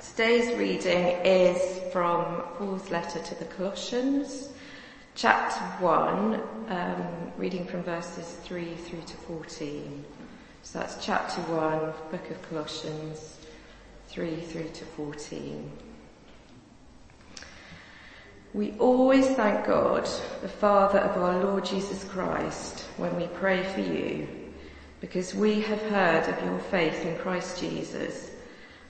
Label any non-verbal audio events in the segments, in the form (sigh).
Today's reading is from Paul's letter to the Colossians, chapter 1, um, reading from verses 3 through to 14. So that's chapter 1, book of Colossians, 3 through to 14. We always thank God, the Father of our Lord Jesus Christ, when we pray for you, because we have heard of your faith in Christ Jesus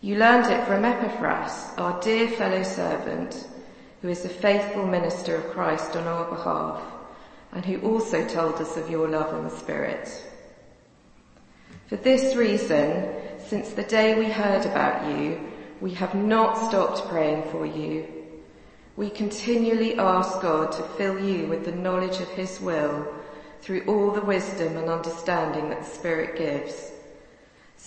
You learned it from Epaphras, our dear fellow servant, who is a faithful minister of Christ on our behalf, and who also told us of your love in the Spirit. For this reason, since the day we heard about you, we have not stopped praying for you. We continually ask God to fill you with the knowledge of His will through all the wisdom and understanding that the Spirit gives,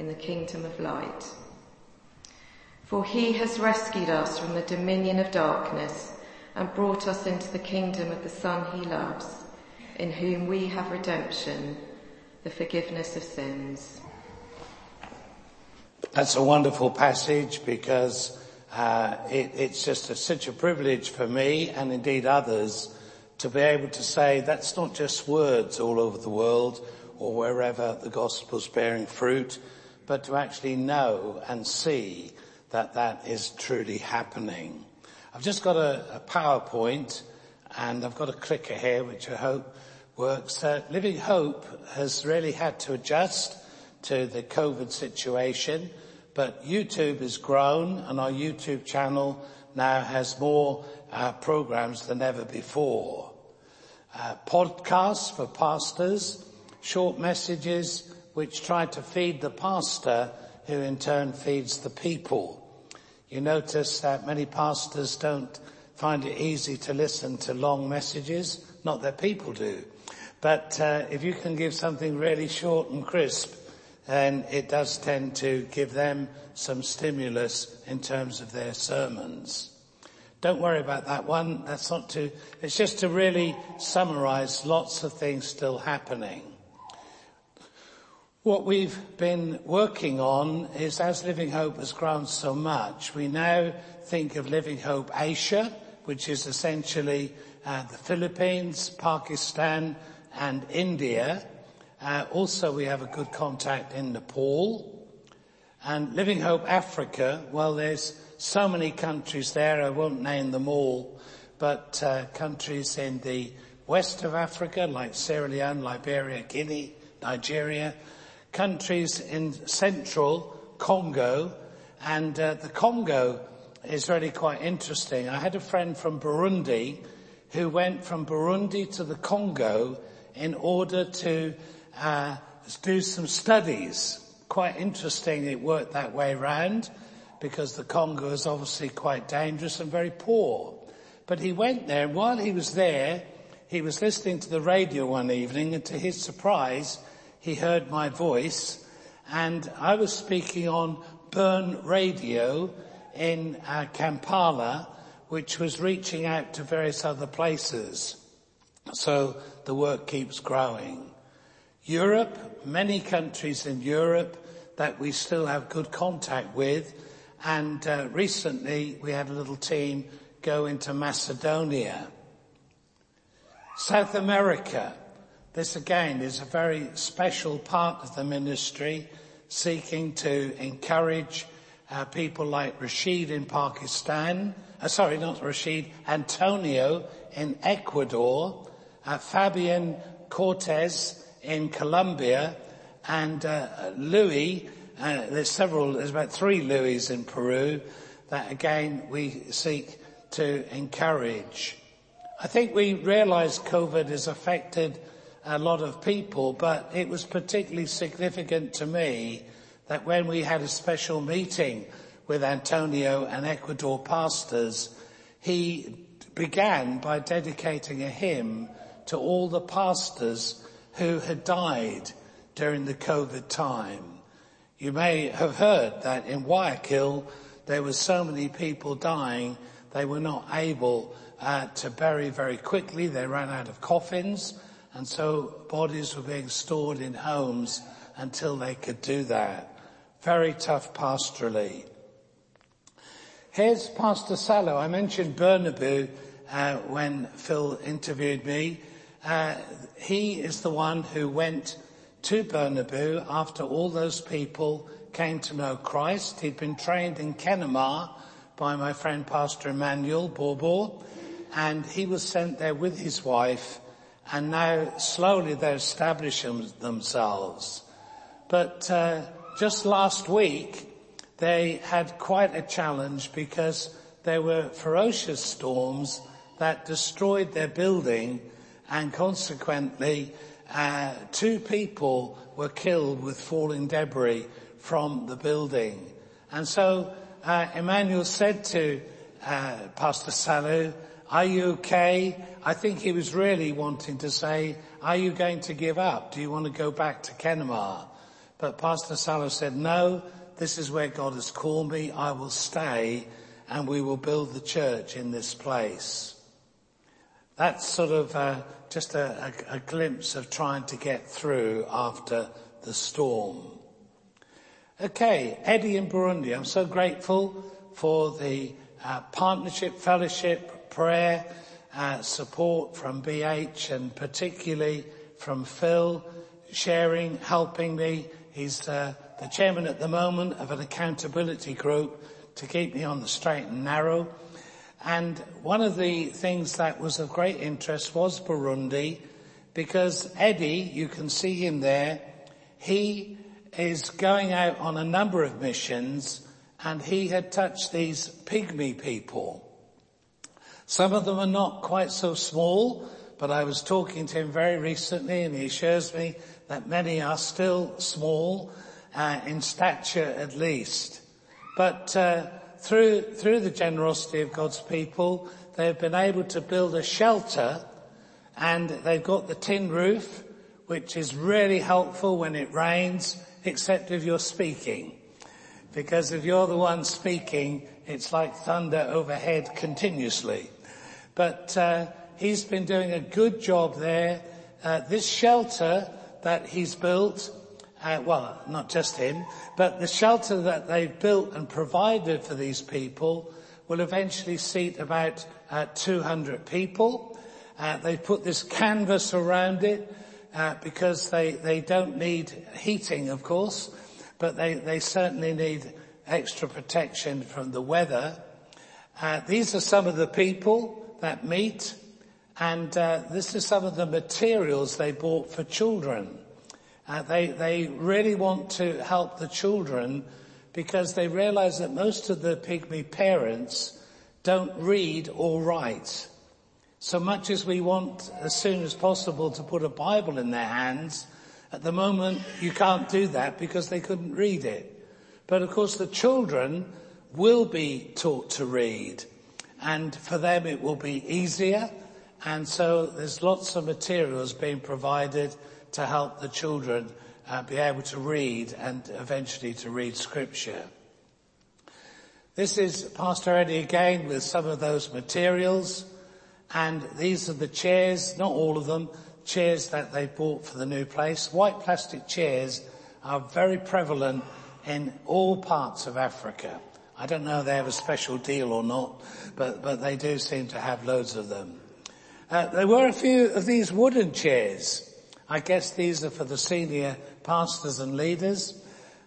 in the kingdom of light. For he has rescued us from the dominion of darkness and brought us into the kingdom of the Son he loves, in whom we have redemption, the forgiveness of sins. That's a wonderful passage because uh, it, it's just a, such a privilege for me and indeed others to be able to say that's not just words all over the world or wherever the gospel's bearing fruit, but to actually know and see that that is truly happening. I've just got a, a PowerPoint and I've got a clicker here which I hope works. Uh, Living Hope has really had to adjust to the COVID situation, but YouTube has grown and our YouTube channel now has more uh, programs than ever before. Uh, podcasts for pastors, short messages which try to feed the pastor who in turn feeds the people. You notice that many pastors don't find it easy to listen to long messages, not that people do. But uh, if you can give something really short and crisp, and it does tend to give them some stimulus in terms of their sermons. Don't worry about that one. That's not to, it's just to really summarize lots of things still happening. What we've been working on is as Living Hope has grown so much, we now think of Living Hope Asia, which is essentially uh, the Philippines, Pakistan and India. Uh, also, we have a good contact in Nepal. And Living Hope Africa, well, there's so many countries there, I won't name them all, but uh, countries in the west of Africa, like Sierra Leone, Liberia, Guinea, Nigeria, countries in central Congo, and uh, the Congo is really quite interesting. I had a friend from Burundi who went from Burundi to the Congo in order to uh, do some studies. Quite interesting it worked that way round because the Congo is obviously quite dangerous and very poor. But he went there and while he was there, he was listening to the radio one evening and to his surprise, he heard my voice and I was speaking on Burn Radio in uh, Kampala, which was reaching out to various other places. So the work keeps growing. Europe, many countries in Europe that we still have good contact with. And uh, recently we had a little team go into Macedonia. South America. This again is a very special part of the ministry seeking to encourage uh, people like Rashid in Pakistan, uh, sorry, not Rashid, Antonio in Ecuador, uh, Fabian Cortez in Colombia, and uh, Louis, uh, there's several, there's about three Louis in Peru that again we seek to encourage. I think we realize COVID has affected a lot of people, but it was particularly significant to me that when we had a special meeting with Antonio and Ecuador pastors, he began by dedicating a hymn to all the pastors who had died during the COVID time. You may have heard that in Guayaquil there were so many people dying they were not able uh, to bury very quickly. They ran out of coffins and so bodies were being stored in homes until they could do that. Very tough pastorally. Here's Pastor Salu. I mentioned Burnaby uh, when Phil interviewed me. Uh, he is the one who went to Burnaby after all those people came to know Christ. He'd been trained in Kenema by my friend Pastor Emmanuel Bobo, and he was sent there with his wife, and now slowly they're establishing themselves. But uh, just last week, they had quite a challenge because there were ferocious storms that destroyed their building and consequently uh, two people were killed with falling debris from the building. And so uh, Emmanuel said to uh, Pastor Salu, are you okay? I think he was really wanting to say, are you going to give up? Do you want to go back to Kenema? But Pastor Salu said, no, this is where God has called me. I will stay and we will build the church in this place. That's sort of uh, just a, a, a glimpse of trying to get through after the storm. Okay, Eddie in Burundi, I'm so grateful for the uh, partnership, fellowship, prayer, uh, support from BH and particularly from Phil, sharing, helping me. He's uh, the chairman at the moment of an accountability group to keep me on the straight and narrow. And one of the things that was of great interest was Burundi because Eddie, you can see him there, he is going out on a number of missions and he had touched these pygmy people. Some of them are not quite so small, but I was talking to him very recently and he assures me that many are still small, uh, in stature at least. But uh, through, through the generosity of God's people, they've been able to build a shelter and they've got the tin roof, which is really helpful when it rains, except if you're speaking. Because if you're the one speaking, it's like thunder overhead continuously. But uh, he's been doing a good job there. Uh, this shelter that he's built uh, well, not just him, but the shelter that they've built and provided for these people will eventually seat about uh, 200 people. Uh, they put this canvas around it uh, because they, they don't need heating, of course, but they, they certainly need extra protection from the weather. Uh, these are some of the people that meat. and uh, this is some of the materials they bought for children. Uh, they, they really want to help the children because they realize that most of the pygmy parents don't read or write. So much as we want as soon as possible to put a Bible in their hands, at the moment you can't do that because they couldn't read it. But of course the children will be taught to read and for them it will be easier and so there's lots of materials being provided to help the children uh, be able to read and eventually to read scripture. This is Pastor Eddie again with some of those materials and these are the chairs, not all of them, chairs that they bought for the new place. White plastic chairs are very prevalent in all parts of Africa. I don't know if they have a special deal or not, but, but they do seem to have loads of them. Uh, there were a few of these wooden chairs I guess these are for the senior pastors and leaders.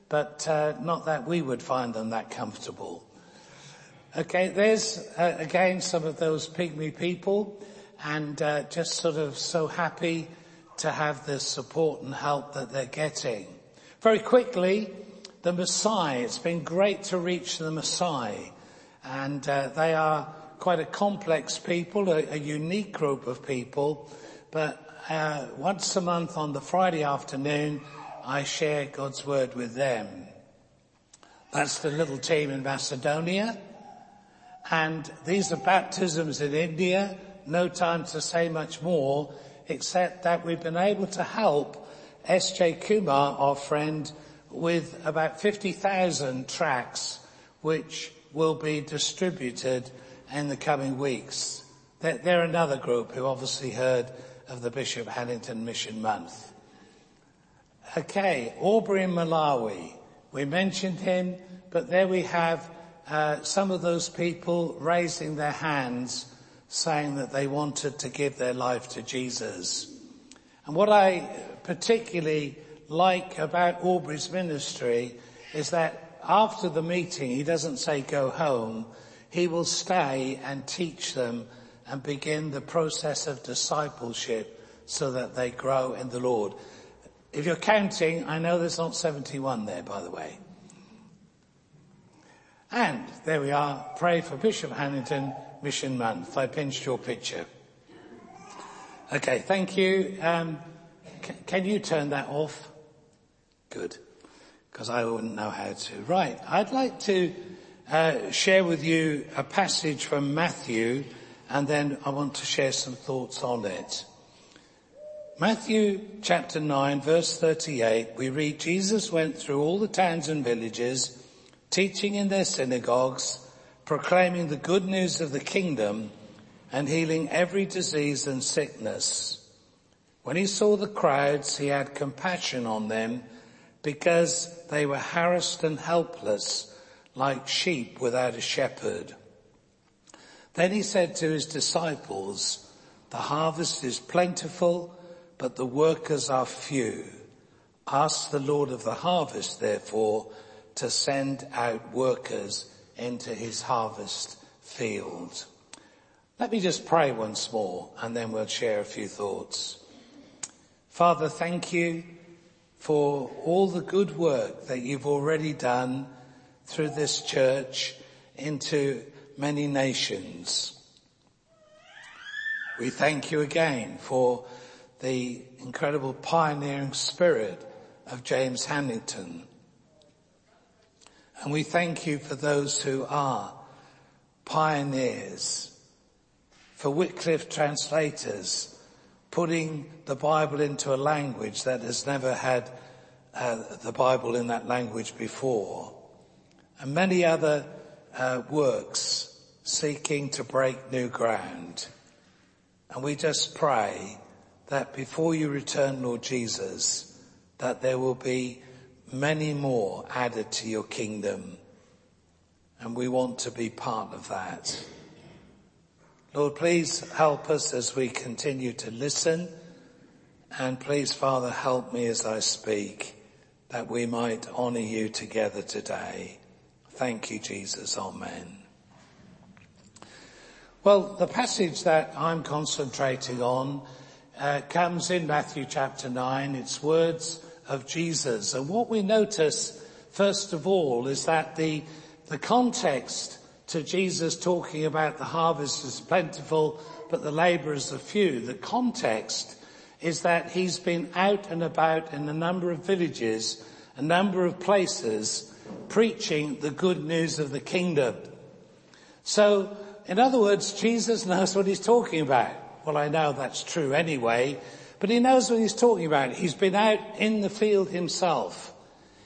but uh, not that we would find them that comfortable. Okay, there's uh, again some of those pygmy people and uh, just sort of so happy to have the support and help that they're getting. Very quickly, the Maasai. It's been great to reach the Maasai and uh, they are quite a complex people, a, a unique group of people, but uh, once a month on the Friday afternoon, I share God's word with them. That's the little team in Macedonia. And these are baptisms in India. No time to say much more, except that we've been able to help S.J. Kumar, our friend, with about 50,000 tracks which will be distributed in the coming weeks. They're, another group who obviously heard of the Bishop Hannington Mission Month. Okay, Aubrey in Malawi. We mentioned him, but there we have uh, some of those people raising their hands saying that they wanted to give their life to Jesus. And what I particularly like about Aubrey's ministry is that after the meeting, he doesn't say go home. He will stay and teach them and begin the process of discipleship so that they grow in the Lord. If you're counting, I know there's not 71 there, by the way. And there we are. Pray for Bishop Hannington Mission Month. I pinched your picture. Okay, thank you. Um, c- can you turn that off? Good. Because I wouldn't know how to. Right. I'd like to uh, share with you a passage from Matthew and then I want to share some thoughts on it. Matthew chapter 9 verse 38, we read, Jesus went through all the towns and villages, teaching in their synagogues, proclaiming the good news of the kingdom and healing every disease and sickness. When he saw the crowds, he had compassion on them because they were harassed and helpless like sheep without a shepherd. Then he said to his disciples, the harvest is plentiful, but the workers are few. Ask the Lord of the harvest, therefore, to send out workers into his harvest field. Let me just pray once more and then we'll share a few thoughts. Father, thank you for all the good work that you've already done through this church into many nations. We thank you again for the incredible pioneering spirit of James Hannington. And we thank you for those who are pioneers, for Wycliffe translators, putting the Bible into a language that has never had uh, the Bible in that language before, and many other uh, works seeking to break new ground. And we just pray that before you return, Lord Jesus, that there will be many more added to your kingdom. And we want to be part of that. Lord, please help us as we continue to listen. And please, Father, help me as I speak that we might honor you together today. Thank you, Jesus. Amen. Well, the passage that I'm concentrating on uh, comes in Matthew chapter 9. It's words of Jesus. And what we notice, first of all, is that the, the context to Jesus talking about the harvest is plentiful, but the laborers are few. The context is that he's been out and about in a number of villages, a number of places, preaching the good news of the kingdom. So, in other words, Jesus knows what he's talking about. Well, I know that's true anyway, but he knows what he's talking about. He's been out in the field himself.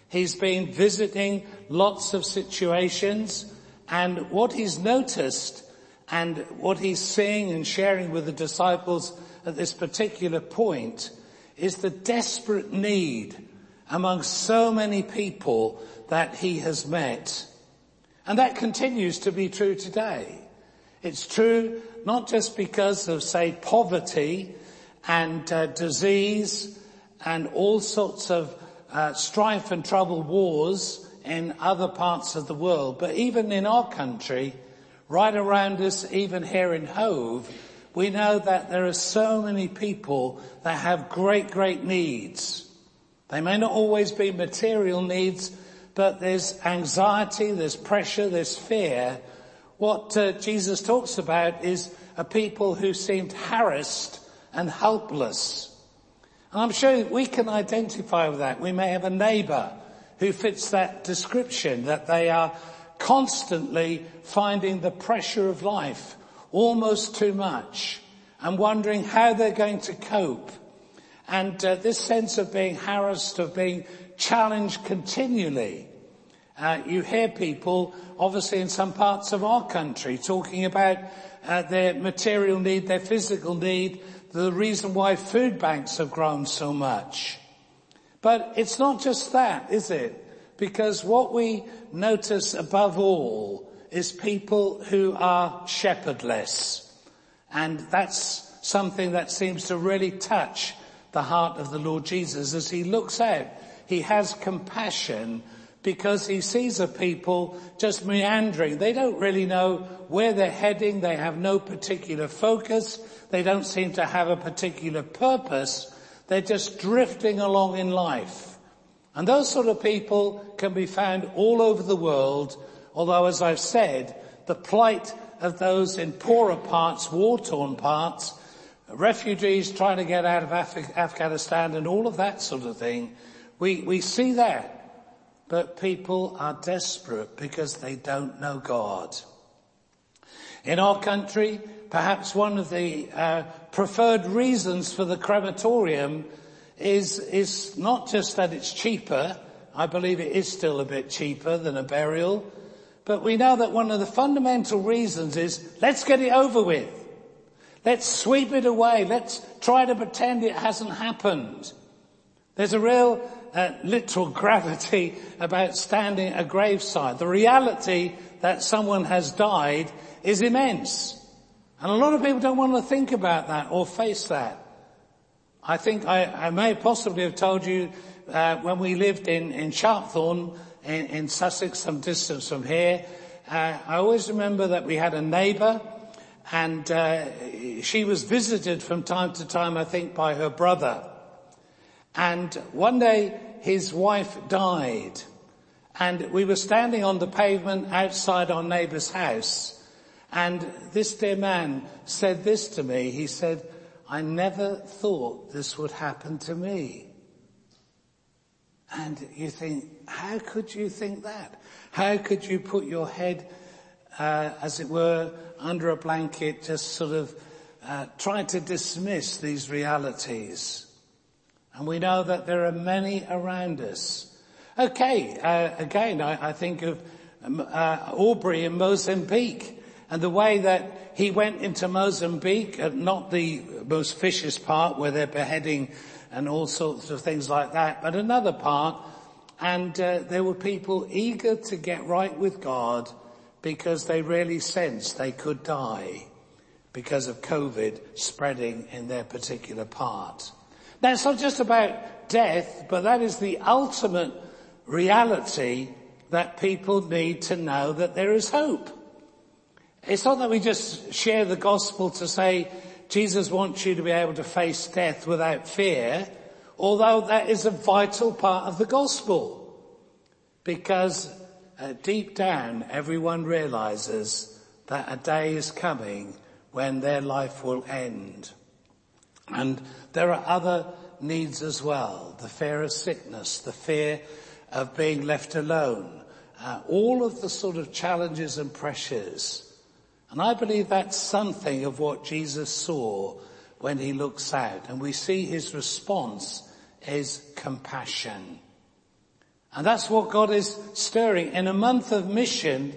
He's been visiting lots of situations and what he's noticed and what he's seeing and sharing with the disciples at this particular point is the desperate need among so many people that he has met. And that continues to be true today. It's true not just because of, say, poverty and uh, disease and all sorts of uh, strife and trouble wars in other parts of the world, but even in our country, right around us, even here in Hove, we know that there are so many people that have great, great needs. They may not always be material needs, but there's anxiety, there's pressure, there's fear. What uh, Jesus talks about is a people who seemed harassed and helpless. And I'm sure we can identify with that. We may have a neighbor who fits that description, that they are constantly finding the pressure of life almost too much and wondering how they're going to cope. And uh, this sense of being harassed, of being challenged continually. Uh, you hear people, obviously in some parts of our country, talking about uh, their material need, their physical need, the reason why food banks have grown so much. But it's not just that, is it? Because what we notice above all is people who are shepherdless. And that's something that seems to really touch the heart of the Lord Jesus as he looks out. He has compassion because he sees a people just meandering. They don't really know where they're heading. They have no particular focus. They don't seem to have a particular purpose. They're just drifting along in life. And those sort of people can be found all over the world, although as I've said, the plight of those in poorer parts, war-torn parts, refugees trying to get out of Af- Afghanistan and all of that sort of thing, we, we see that. But people are desperate because they don't know God. In our country, perhaps one of the uh, preferred reasons for the crematorium is, is not just that it's cheaper, I believe it is still a bit cheaper than a burial, but we know that one of the fundamental reasons is let's get it over with. Let's sweep it away. Let's try to pretend it hasn't happened. There's a real uh, literal (laughs) gravity about standing at a graveside. The reality that someone has died is immense. And a lot of people don't want to think about that or face that. I think I, I may possibly have told you uh, when we lived in, in Sharpthorne in, in Sussex, some distance from here, uh, I always remember that we had a neighbour and uh, she was visited from time to time, I think, by her brother. And one day his wife died and we were standing on the pavement outside our neighbour's house and this dear man said this to me. He said, I never thought this would happen to me. And you think, how could you think that? How could you put your head, uh, as it were, under a blanket, just sort of uh, try to dismiss these realities? And we know that there are many around us. Okay, uh, again, I, I, think of um, uh, Aubrey in Mozambique and the way that he went into Mozambique, uh, not the most vicious part where they're beheading and all sorts of things like that, but another part, and uh, there were people eager to get right with God because they really sensed they could die because of COVID spreading in their particular part. Now it's not just about death, but that is the ultimate reality that people need to know that there is hope. It's not that we just share the gospel to say Jesus wants you to be able to face death without fear, although that is a vital part of the gospel. Because uh, deep down everyone realizes that a day is coming when their life will end. And there are other needs as well. The fear of sickness, the fear of being left alone, uh, all of the sort of challenges and pressures and I believe that's something of what Jesus saw when he looks out and we see his response is compassion. And that's what God is stirring. In a month of mission,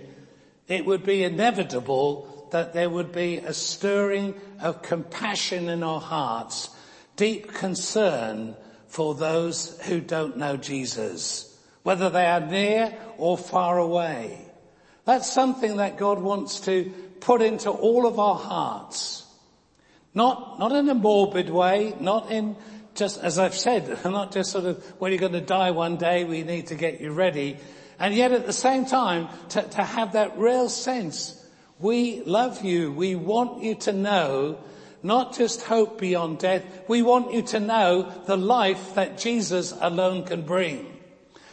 it would be inevitable that there would be a stirring of compassion in our hearts, deep concern for those who don't know Jesus, whether they are near or far away. That's something that God wants to put into all of our hearts. Not, not in a morbid way, not in just, as I've said, (laughs) not just sort of, when you're going to die one day, we need to get you ready. And yet at the same time, to, to have that real sense, we love you. We want you to know not just hope beyond death. We want you to know the life that Jesus alone can bring.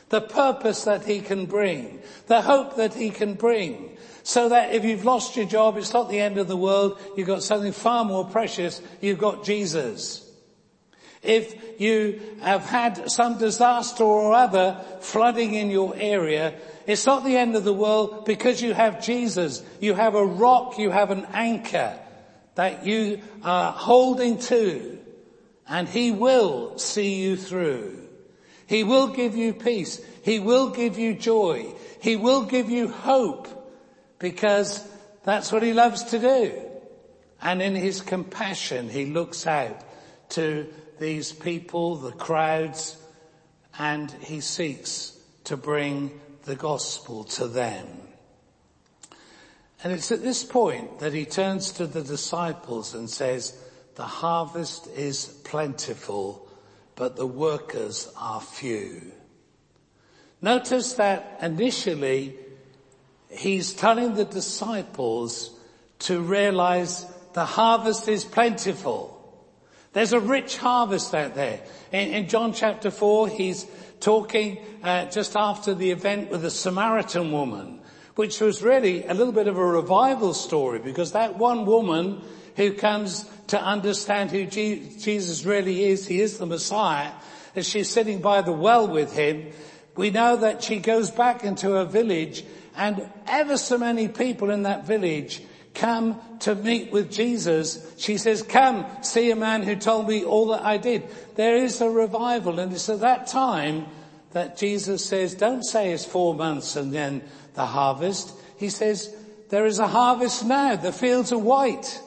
The purpose that he can bring. The hope that he can bring. So that if you've lost your job, it's not the end of the world. You've got something far more precious. You've got Jesus. If you have had some disaster or other flooding in your area, it's not the end of the world because you have Jesus. You have a rock, you have an anchor that you are holding to and he will see you through. He will give you peace. He will give you joy. He will give you hope because that's what he loves to do. And in his compassion, he looks out to these people, the crowds, and he seeks to bring the gospel to them. And it's at this point that he turns to the disciples and says, the harvest is plentiful, but the workers are few. Notice that initially he's telling the disciples to realize the harvest is plentiful. There's a rich harvest out there. In, in John chapter 4, he's talking uh, just after the event with the Samaritan woman, which was really a little bit of a revival story because that one woman who comes to understand who Jesus really is, he is the Messiah, as she's sitting by the well with him, we know that she goes back into her village and ever so many people in that village come to meet with Jesus. She says, come see a man who told me all that I did. There is a revival and it's at that time that Jesus says, don't say it's four months and then the harvest. He says, there is a harvest now. The fields are white.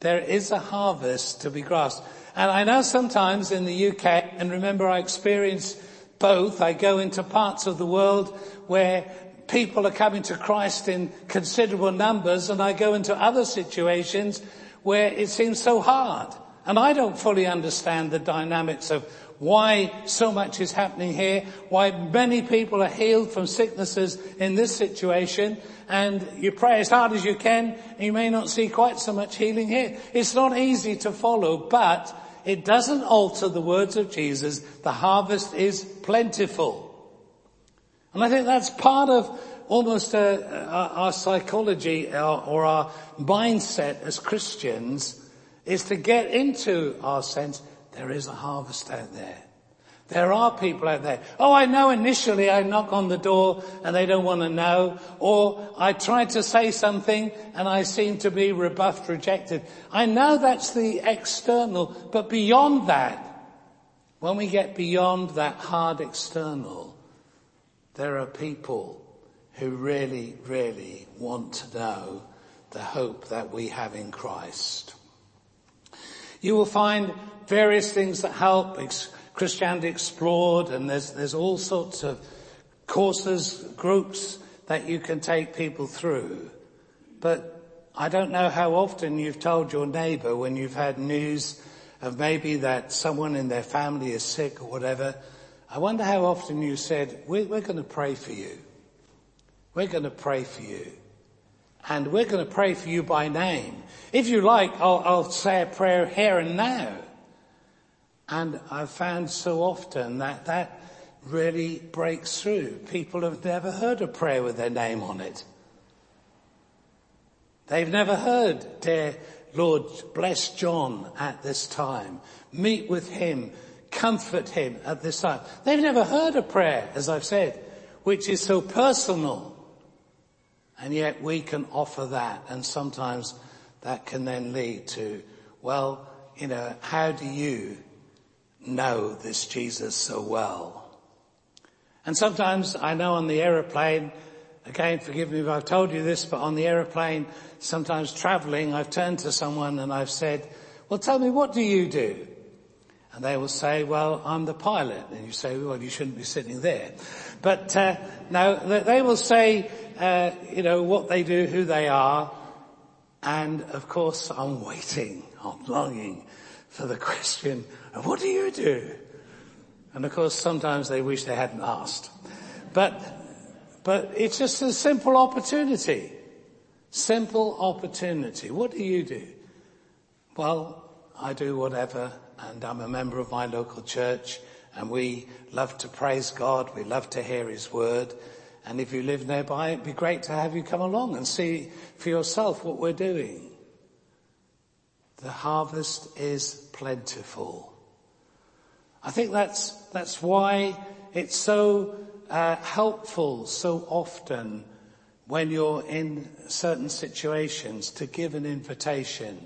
There is a harvest to be grasped. And I know sometimes in the UK, and remember I experienced both, I go into parts of the world where people are coming to Christ in considerable numbers and I go into other situations where it seems so hard. And I don't fully understand the dynamics of why so much is happening here, why many people are healed from sicknesses in this situation, and you pray as hard as you can, you may not see quite so much healing here. It's not easy to follow, but it doesn't alter the words of Jesus, the harvest is plentiful. And I think that's part of almost uh, our, our psychology our, or our mindset as Christians is to get into our sense there is a harvest out there. There are people out there. Oh, I know initially I knock on the door and they don't want to know. Or I try to say something and I seem to be rebuffed, rejected. I know that's the external, but beyond that, when we get beyond that hard external, there are people who really, really want to know the hope that we have in Christ. You will find various things that help. Christianity Explored and there's, there's all sorts of courses, groups that you can take people through. But I don't know how often you've told your neighbor when you've had news of maybe that someone in their family is sick or whatever, I wonder how often you said, we're, we're going to pray for you. We're going to pray for you. And we're going to pray for you by name. If you like, I'll, I'll say a prayer here and now. And I've found so often that that really breaks through. People have never heard a prayer with their name on it. They've never heard, dear Lord, bless John at this time. Meet with him comfort him at this time. They've never heard a prayer, as I've said, which is so personal. And yet we can offer that and sometimes that can then lead to, well, you know, how do you know this Jesus so well? And sometimes I know on the aeroplane, again forgive me if I've told you this, but on the aeroplane, sometimes traveling, I've turned to someone and I've said, well tell me what do you do? And they will say, well, I'm the pilot. And you say, well, you shouldn't be sitting there. But, uh, no, they will say, uh, you know, what they do, who they are. And of course, I'm waiting, I'm longing for the (laughs) question, what do you do? And of course, sometimes they wish they hadn't asked. But, but it's just a simple opportunity. Simple opportunity. What do you do? Well, I do whatever and I'm a member of my local church and we love to praise God. We love to hear His word. And if you live nearby, it'd be great to have you come along and see for yourself what we're doing. The harvest is plentiful. I think that's, that's why it's so uh, helpful so often when you're in certain situations to give an invitation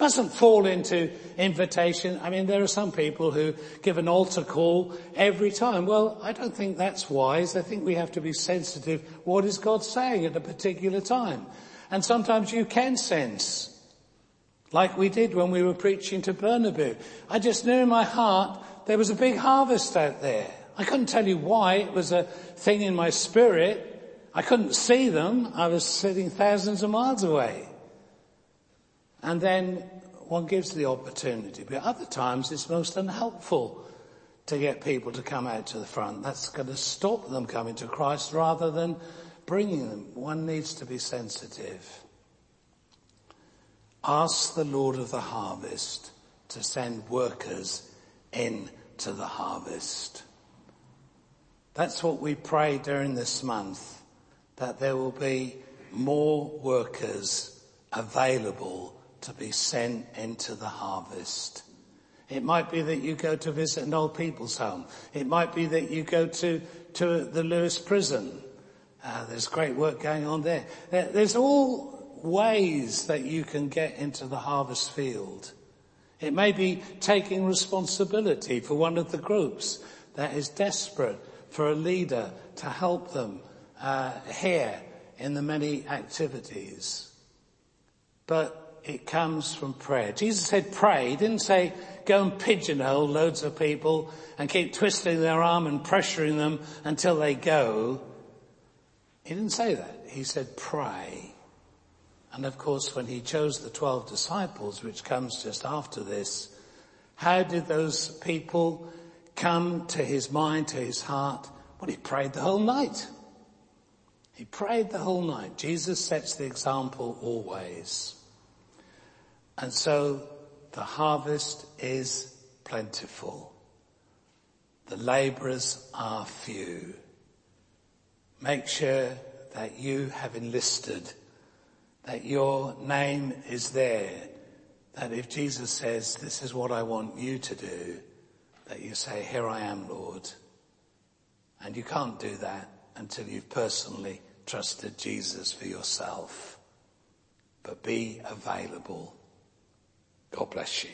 It mustn't fall into invitation. I mean, there are some people who give an altar call every time. Well, I don't think that's wise. I think we have to be sensitive. What is God saying at a particular time? And sometimes you can sense, like we did when we were preaching to Burnaby. I just knew in my heart there was a big harvest out there. I couldn't tell you why. It was a thing in my spirit. I couldn't see them. I was sitting thousands of miles away. And then one gives the opportunity. But other times it's most unhelpful to get people to come out to the front. That's going to stop them coming to Christ rather than bringing them. One needs to be sensitive. Ask the Lord of the harvest to send workers into the harvest. That's what we pray during this month, that there will be more workers available to be sent into the harvest. It might be that you go to visit an old people's home. It might be that you go to, to the Lewes prison. Uh, there's great work going on there. there. There's all ways that you can get into the harvest field. It may be taking responsibility for one of the groups that is desperate for a leader to help them uh, here in the many activities. But it comes from prayer. Jesus said pray. He didn't say go and pigeonhole loads of people and keep twisting their arm and pressuring them until they go. He didn't say that. He said pray. And of course when he chose the twelve disciples, which comes just after this, how did those people come to his mind, to his heart? Well, he prayed the whole night. He prayed the whole night. Jesus sets the example always. And so the harvest is plentiful. The laborers are few. Make sure that you have enlisted, that your name is there, that if Jesus says, this is what I want you to do, that you say, here I am, Lord. And you can't do that until you've personally trusted Jesus for yourself. But be available God bless you.